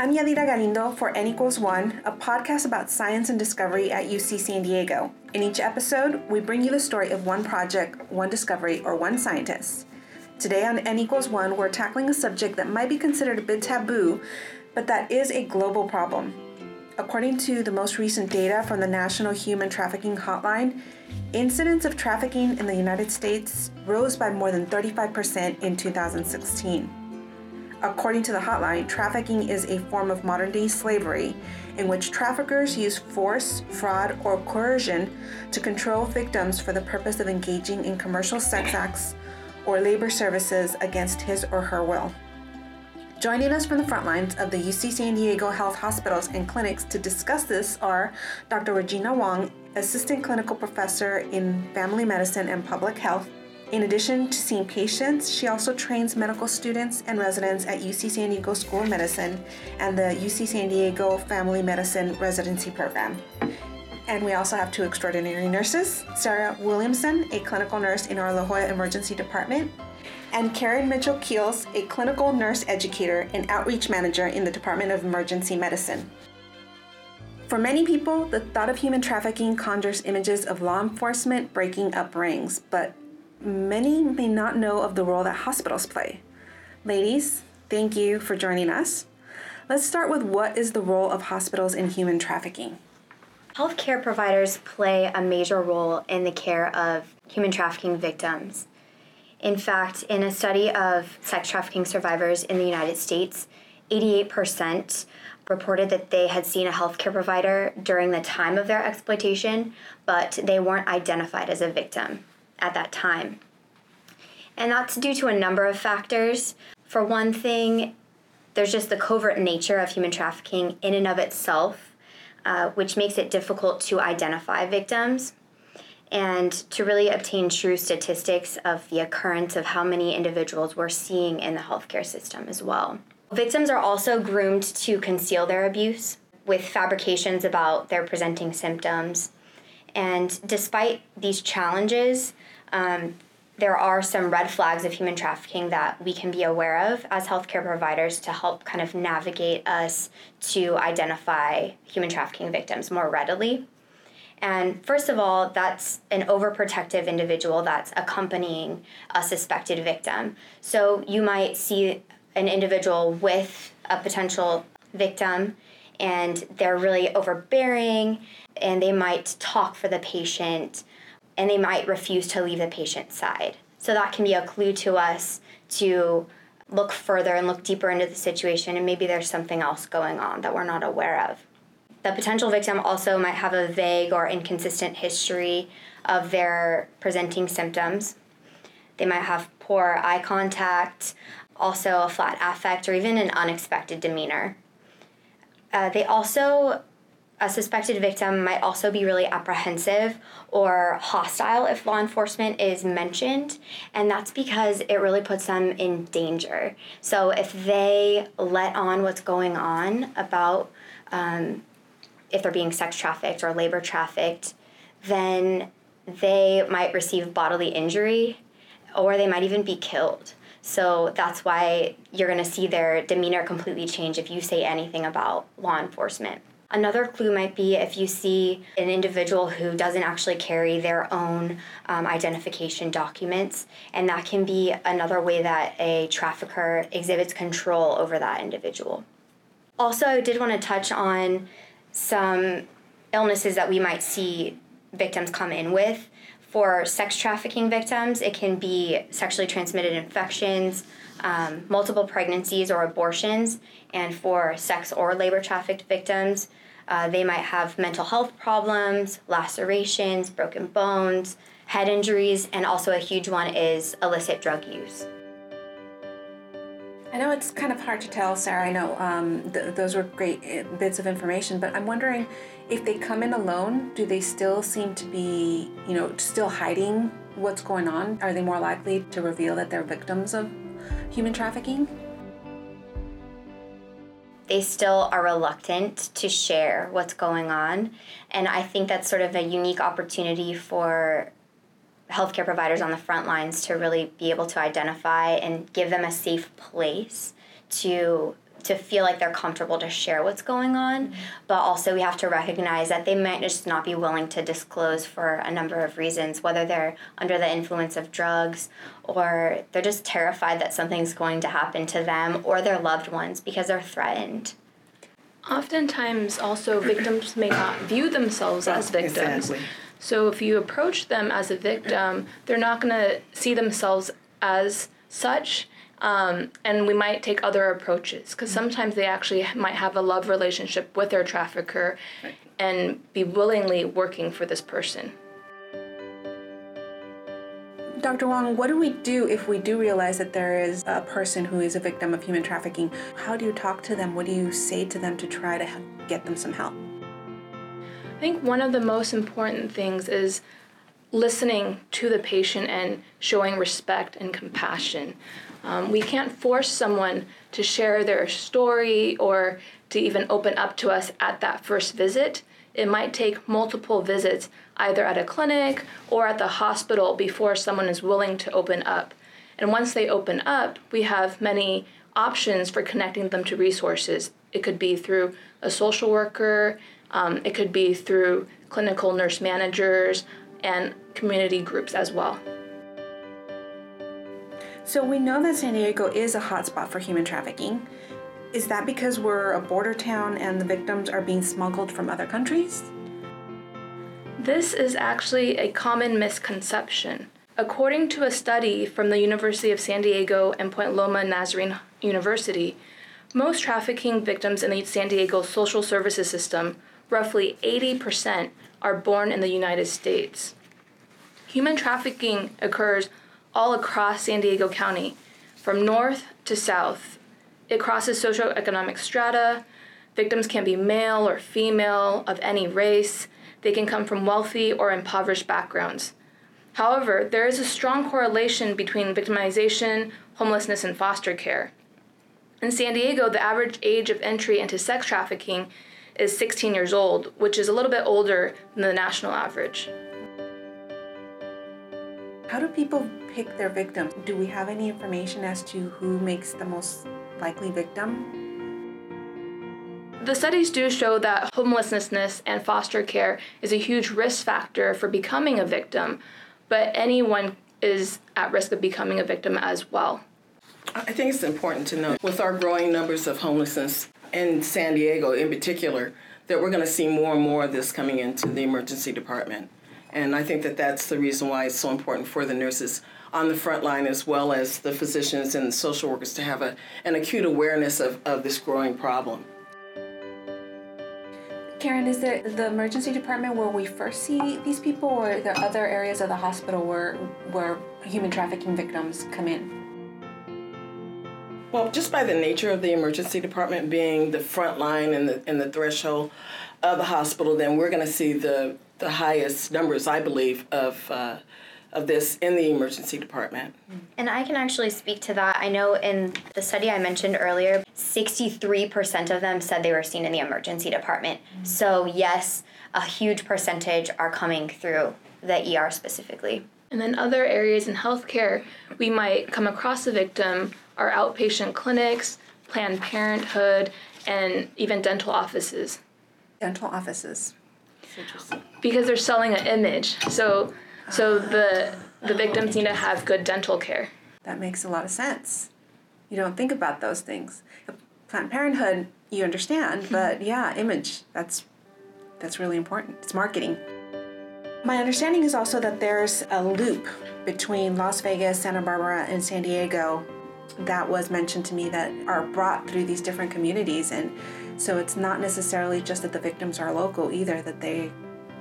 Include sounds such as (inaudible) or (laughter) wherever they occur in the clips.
I'm Yadira Galindo for N equals one, a podcast about science and discovery at UC San Diego. In each episode, we bring you the story of one project, one discovery, or one scientist. Today on N equals one, we're tackling a subject that might be considered a bit taboo, but that is a global problem. According to the most recent data from the National Human Trafficking Hotline, incidents of trafficking in the United States rose by more than 35% in 2016. According to the hotline, trafficking is a form of modern day slavery in which traffickers use force, fraud, or coercion to control victims for the purpose of engaging in commercial sex acts or labor services against his or her will. Joining us from the front lines of the UC San Diego Health Hospitals and Clinics to discuss this are Dr. Regina Wong, Assistant Clinical Professor in Family Medicine and Public Health in addition to seeing patients, she also trains medical students and residents at UC San Diego School of Medicine and the UC San Diego Family Medicine Residency Program. And we also have two extraordinary nurses Sarah Williamson, a clinical nurse in our La Jolla Emergency Department, and Karen Mitchell Keels, a clinical nurse educator and outreach manager in the Department of Emergency Medicine. For many people, the thought of human trafficking conjures images of law enforcement breaking up rings, but many may not know of the role that hospitals play. Ladies, thank you for joining us. Let's start with what is the role of hospitals in human trafficking? Healthcare providers play a major role in the care of human trafficking victims. In fact, in a study of sex trafficking survivors in the United States, 88% reported that they had seen a healthcare provider during the time of their exploitation, but they weren't identified as a victim at that time. And that's due to a number of factors. For one thing, there's just the covert nature of human trafficking in and of itself, uh, which makes it difficult to identify victims and to really obtain true statistics of the occurrence of how many individuals we're seeing in the healthcare system as well. Victims are also groomed to conceal their abuse with fabrications about their presenting symptoms. And despite these challenges, um, there are some red flags of human trafficking that we can be aware of as healthcare providers to help kind of navigate us to identify human trafficking victims more readily. And first of all, that's an overprotective individual that's accompanying a suspected victim. So you might see an individual with a potential victim and they're really overbearing and they might talk for the patient and they might refuse to leave the patient's side. So that can be a clue to us to look further and look deeper into the situation, and maybe there's something else going on that we're not aware of. The potential victim also might have a vague or inconsistent history of their presenting symptoms. They might have poor eye contact, also a flat affect, or even an unexpected demeanor. Uh, they also a suspected victim might also be really apprehensive or hostile if law enforcement is mentioned, and that's because it really puts them in danger. So if they let on what's going on about um, if they're being sex trafficked or labor trafficked, then they might receive bodily injury or they might even be killed. So that's why you're going to see their demeanor completely change if you say anything about law enforcement. Another clue might be if you see an individual who doesn't actually carry their own um, identification documents, and that can be another way that a trafficker exhibits control over that individual. Also, I did want to touch on some illnesses that we might see victims come in with. For sex trafficking victims, it can be sexually transmitted infections, um, multiple pregnancies or abortions, and for sex or labor trafficked victims, uh, they might have mental health problems, lacerations, broken bones, head injuries, and also a huge one is illicit drug use. I know it's kind of hard to tell, Sarah. I know um, th- those were great eh, bits of information, but I'm wondering if they come in alone, do they still seem to be, you know, still hiding what's going on? Are they more likely to reveal that they're victims of human trafficking? They still are reluctant to share what's going on. And I think that's sort of a unique opportunity for healthcare providers on the front lines to really be able to identify and give them a safe place to to feel like they're comfortable to share what's going on. But also, we have to recognize that they might just not be willing to disclose for a number of reasons, whether they're under the influence of drugs or they're just terrified that something's going to happen to them or their loved ones because they're threatened. Oftentimes, also, victims may not view themselves as victims. Exactly. So, if you approach them as a victim, they're not going to see themselves as such um, and we might take other approaches because sometimes they actually might have a love relationship with their trafficker right. and be willingly working for this person. Dr. Wong, what do we do if we do realize that there is a person who is a victim of human trafficking? How do you talk to them? What do you say to them to try to get them some help? I think one of the most important things is listening to the patient and showing respect and compassion. Um, we can't force someone to share their story or to even open up to us at that first visit. It might take multiple visits, either at a clinic or at the hospital, before someone is willing to open up. And once they open up, we have many options for connecting them to resources. It could be through a social worker, um, it could be through clinical nurse managers, and community groups as well. So we know that San Diego is a hotspot for human trafficking. Is that because we're a border town and the victims are being smuggled from other countries? This is actually a common misconception. According to a study from the University of San Diego and Point Loma Nazarene University, most trafficking victims in the San Diego social services system, roughly 80%, are born in the United States. Human trafficking occurs all across San Diego County, from north to south. It crosses socioeconomic strata. Victims can be male or female, of any race. They can come from wealthy or impoverished backgrounds. However, there is a strong correlation between victimization, homelessness, and foster care. In San Diego, the average age of entry into sex trafficking is 16 years old, which is a little bit older than the national average. How do people pick their victims? Do we have any information as to who makes the most likely victim? The studies do show that homelessness and foster care is a huge risk factor for becoming a victim, but anyone is at risk of becoming a victim as well. I think it's important to note with our growing numbers of homelessness in San Diego in particular that we're going to see more and more of this coming into the emergency department. And I think that that's the reason why it's so important for the nurses on the front line as well as the physicians and the social workers to have a, an acute awareness of, of this growing problem. Karen, is it the emergency department where we first see these people, or are there other areas of the hospital where where human trafficking victims come in? Well, just by the nature of the emergency department being the front line and the and the threshold of the hospital, then we're going to see the the highest numbers, I believe, of uh, of this in the emergency department. And I can actually speak to that. I know in the study I mentioned earlier, 63% of them said they were seen in the emergency department. Mm-hmm. So, yes, a huge percentage are coming through the ER specifically. And then other areas in healthcare, we might come across a victim are outpatient clinics, Planned Parenthood, and even dental offices. Dental offices because they're selling an image. So so the the victims need to have good dental care. That makes a lot of sense. You don't think about those things. Planned Parenthood, you understand, (laughs) but yeah, image. That's that's really important. It's marketing. My understanding is also that there's a loop between Las Vegas, Santa Barbara, and San Diego that was mentioned to me that are brought through these different communities and so it's not necessarily just that the victims are local either, that they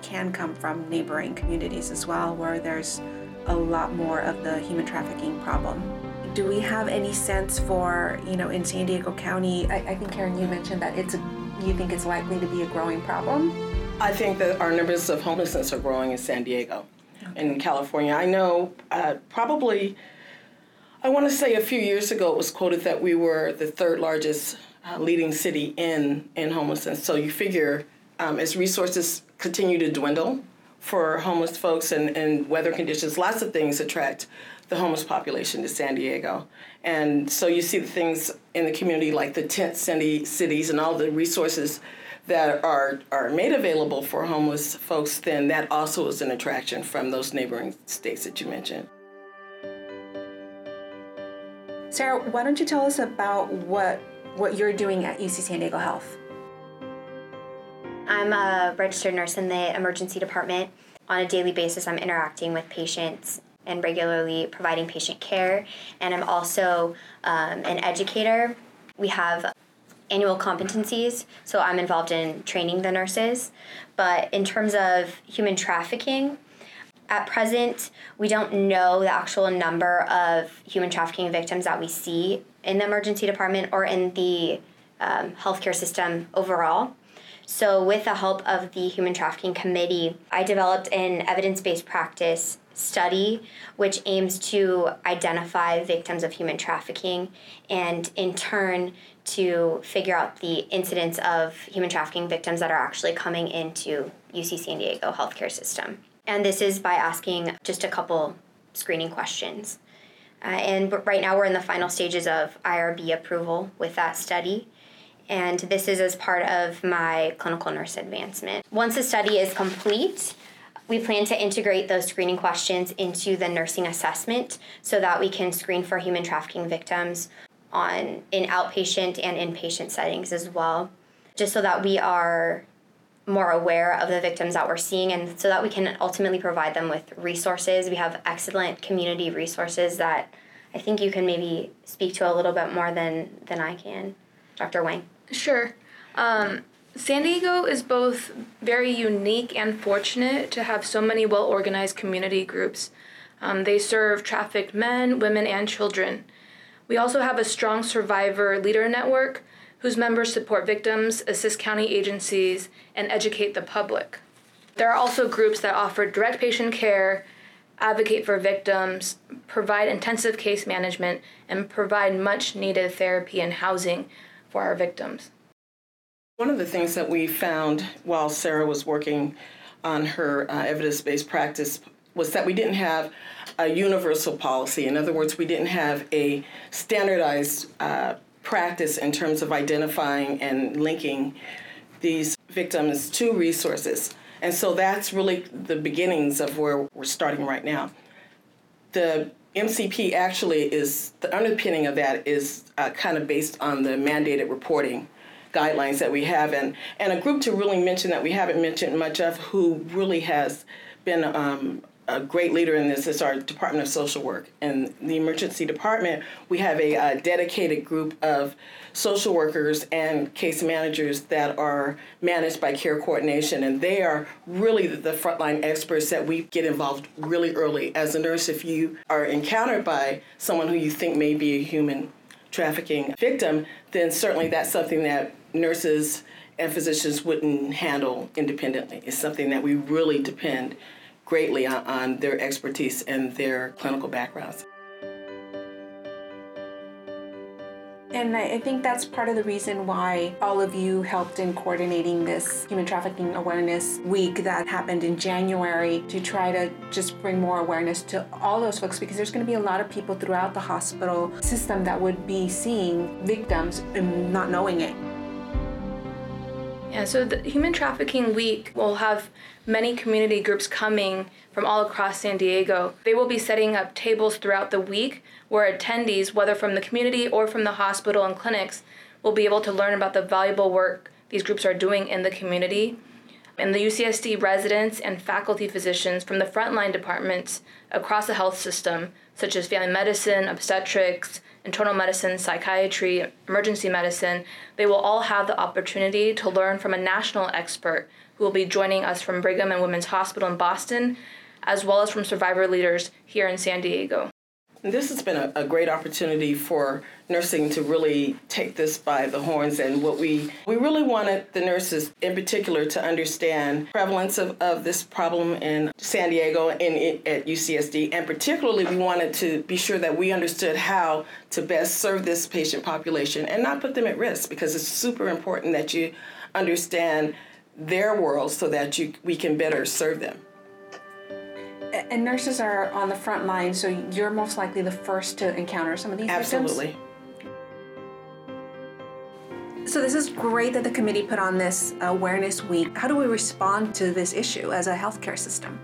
can come from neighboring communities as well, where there's a lot more of the human trafficking problem. Do we have any sense for, you know, in San Diego County? I, I think Karen, you mentioned that it's a, you think it's likely to be a growing problem. I think that our numbers of homelessness are growing in San Diego, okay. in California. I know uh, probably, I want to say a few years ago it was quoted that we were the third largest uh, leading city in in homelessness. So you figure um, as resources continue to dwindle for homeless folks and, and weather conditions, lots of things attract the homeless population to San Diego. And so you see the things in the community like the tent city, cities and all the resources that are, are made available for homeless folks, then that also is an attraction from those neighboring states that you mentioned. Sarah, why don't you tell us about what what you're doing at UC San Diego Health? I'm a registered nurse in the emergency department. On a daily basis, I'm interacting with patients and regularly providing patient care. And I'm also um, an educator. We have annual competencies, so I'm involved in training the nurses. But in terms of human trafficking, at present, we don't know the actual number of human trafficking victims that we see in the emergency department or in the um, healthcare system overall. So, with the help of the Human Trafficking Committee, I developed an evidence based practice study which aims to identify victims of human trafficking and, in turn, to figure out the incidence of human trafficking victims that are actually coming into UC San Diego healthcare system. And this is by asking just a couple screening questions. Uh, and right now we're in the final stages of IRB approval with that study and this is as part of my clinical nurse advancement. Once the study is complete, we plan to integrate those screening questions into the nursing assessment so that we can screen for human trafficking victims on in outpatient and inpatient settings as well, just so that we are more aware of the victims that we're seeing and so that we can ultimately provide them with resources. We have excellent community resources that I think you can maybe speak to a little bit more than than I can. Dr. Wong. Sure. Um, San Diego is both very unique and fortunate to have so many well organized community groups. Um, they serve trafficked men, women, and children. We also have a strong survivor leader network whose members support victims, assist county agencies, and educate the public. There are also groups that offer direct patient care, advocate for victims, provide intensive case management, and provide much needed therapy and housing for our victims. One of the things that we found while Sarah was working on her uh, evidence based practice was that we didn't have a universal policy. In other words, we didn't have a standardized uh, practice in terms of identifying and linking these victims to resources. And so that's really the beginnings of where we're starting right now. The MCP actually is the underpinning of that is uh, kind of based on the mandated reporting guidelines that we have, and and a group to really mention that we haven't mentioned much of, who really has been um, a great leader in this is our Department of Social Work. In the emergency department, we have a, a, dedicated group of social workers and case managers that are managed by care coordination, and they are really the frontline experts that we get involved really early. As a nurse, if you are encountered by someone who you think may be a human trafficking victim, then certainly that's something that nurses and physicians wouldn't handle independently. It's something that we really depend greatly on, on their expertise and their clinical backgrounds. And I think that's part of the reason why all of you helped in coordinating this Human Trafficking Awareness Week that happened in January to try to just bring more awareness to all those folks because there's going to be a lot of people throughout the hospital system that would be seeing victims and not knowing it. Yeah, so the Human Trafficking Week will have many community groups coming from all across San Diego. They will be setting up tables throughout the week where attendees, whether from the community or from the hospital and clinics, will be able to learn about the valuable work these groups are doing in the community. And the UCSD residents and faculty physicians from the frontline departments across the health system, such as family medicine, obstetrics, internal medicine, psychiatry, emergency medicine, they will all have the opportunity to learn from a national expert who will be joining us from Brigham and Women's Hospital in Boston, as well as from survivor leaders here in San Diego. This has been a, a, great opportunity for nursing to really take this by the horns and what we we really wanted the nurses in particular to understand prevalence of, of this problem in San Diego and in, at UCSD and particularly we wanted to be sure that we understood how to best serve this patient population and not put them at risk because it's super important that you understand their world so that you we can better serve them. And nurses are on the front line, so you're most likely the first to encounter some of these issues. Absolutely. victims. So this is great that the committee put on this awareness week. How do we respond to this issue as a healthcare system?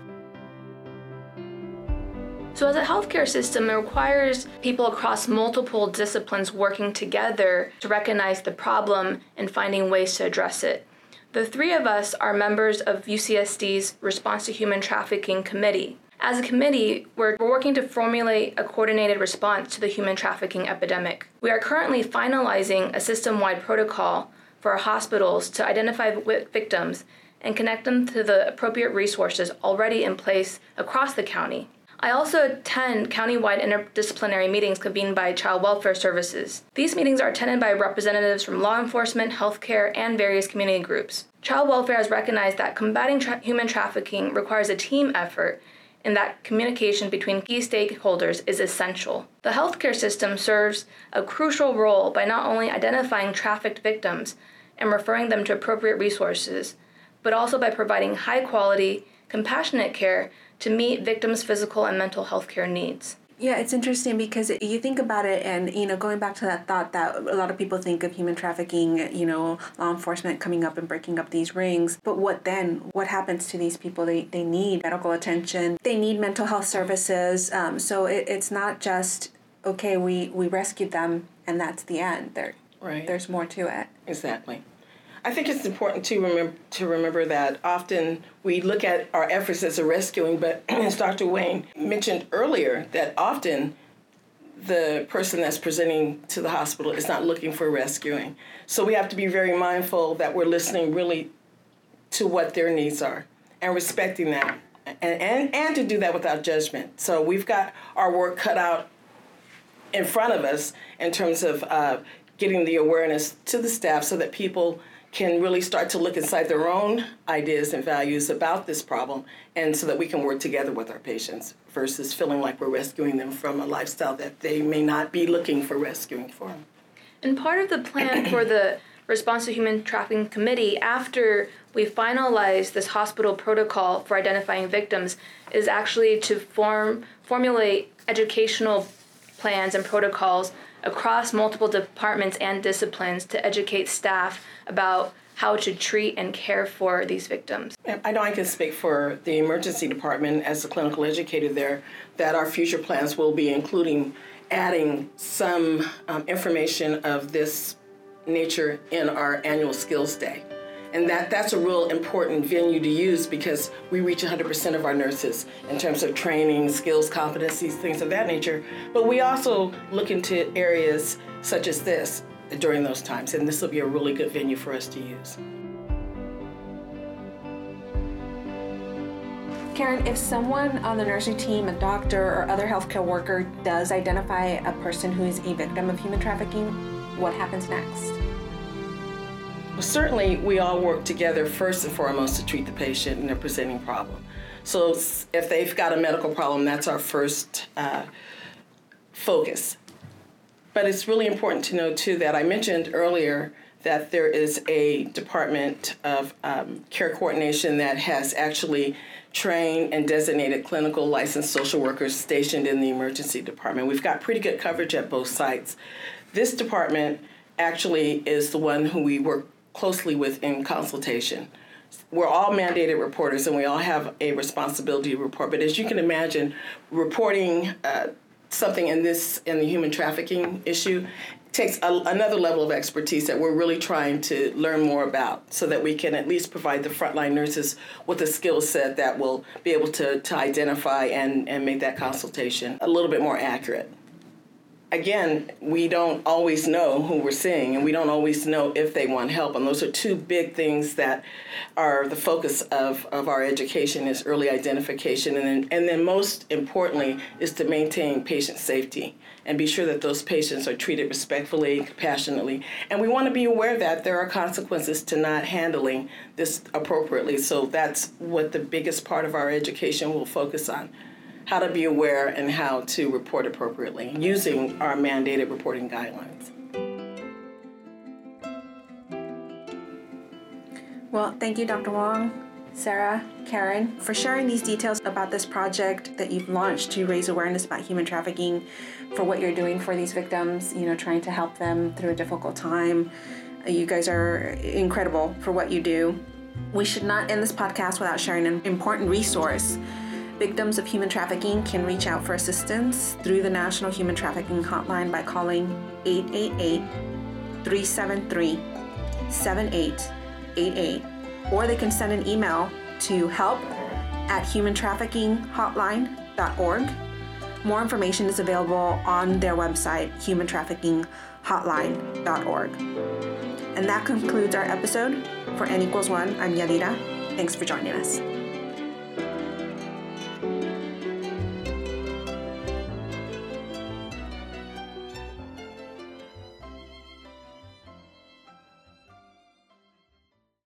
So, as a healthcare system, it requires people across multiple disciplines working together to recognize the problem and finding ways to address it. The three of us are members of UCSD's Response to Human Trafficking Committee. As a committee, we're working to formulate a coordinated response to the human trafficking epidemic. We are currently finalizing a system wide protocol for our hospitals to identify victims and connect them to the appropriate resources already in place across the county. I also attend countywide interdisciplinary meetings convened by Child Welfare Services. These meetings are attended by representatives from law enforcement, healthcare, and various community groups. Child Welfare has recognized that combating tra- human trafficking requires a team effort and that communication between key stakeholders is essential. The healthcare system serves a crucial role by not only identifying trafficked victims and referring them to appropriate resources, but also by providing high quality, compassionate care to meet victims' physical and mental health care needs. Yeah, it's interesting because you think about it, and you know, going back to that thought that a lot of people think of human trafficking, you know, law enforcement coming up and breaking up these rings. But what then? What happens to these people? They, they need medical attention, they need mental health services. Um, so it, it's not just, okay, we, we rescued them and that's the end. There, right. There's more to it. Exactly. I think it's important to remember to remember that often we look at our efforts as a rescuing, but (clears throat) as Dr. Wayne mentioned earlier, that often the person that's presenting to the hospital is not looking for rescuing. So we have to be very mindful that we're listening really to what their needs are and respecting that. And, and, and to do that without judgment. So we've got our work cut out in front of us in terms of uh, getting the awareness to the staff so that people can really start to look inside their own ideas and values about this problem and so that we can work together with our patients versus feeling like we're rescuing them from a lifestyle that they may not be looking for rescuing from. And part of the plan for the (clears throat) Response to Human Trafficking Committee after we finalize this hospital protocol for identifying victims is actually to form formulate educational plans and protocols across multiple departments and disciplines to educate staff about how to treat and care for these victims. I know I can speak for the emergency department as a clinical educator there that our future plans will be including adding some um, information of this nature in our annual skills day and that that's a real important venue to use because we reach 100% of our nurses in terms of training, skills, competencies, things of that nature. But we also look into areas such as this during those times, and this will be a really good venue for us to use. Karen, if someone on the nursing team, a doctor, or other healthcare worker does identify a person who is a victim of human trafficking, what happens next? Well, certainly, we all work together first and foremost to treat the patient and their presenting problem. So, if they've got a medical problem, that's our first uh, focus. But it's really important to know, too, that I mentioned earlier that there is a Department of um, Care Coordination that has actually trained and designated clinical licensed social workers stationed in the emergency department. We've got pretty good coverage at both sites. This department actually is the one who we work closely with in consultation. We're all mandated reporters and we all have a responsibility to report. But as you can imagine, reporting uh, something in this in the human trafficking issue takes a, another level of expertise that we're really trying to learn more about so that we can at least provide the frontline nurses with a skill set that will be able to, to identify and, and make that consultation a little bit more accurate again, we don't always know who we're seeing, and we don't always know if they want help. And those are two big things that are the focus of, of our education is early identification, and then, and then most importantly is to maintain patient safety and be sure that those patients are treated respectfully, compassionately. And we want to be aware that there are consequences to not handling this appropriately. So that's what the biggest part of our education will focus on how to be aware and how to report appropriately using our mandated reporting guidelines. Well, thank you, Dr. Wong. Sarah, Karen, for sharing these details about this project that you've launched to raise awareness about human trafficking, for what you're doing for these victims, you know, trying to help them through a difficult time. You guys are incredible for what you do. We should not end this podcast without sharing an important resource. Victims of human trafficking can reach out for assistance through the National Human Trafficking Hotline by calling 888 373 7888, or they can send an email to help at humantraffickinghotline.org. More information is available on their website, humantraffickinghotline.org. And that concludes our episode. For N equals one, I'm Yadira. Thanks for joining us.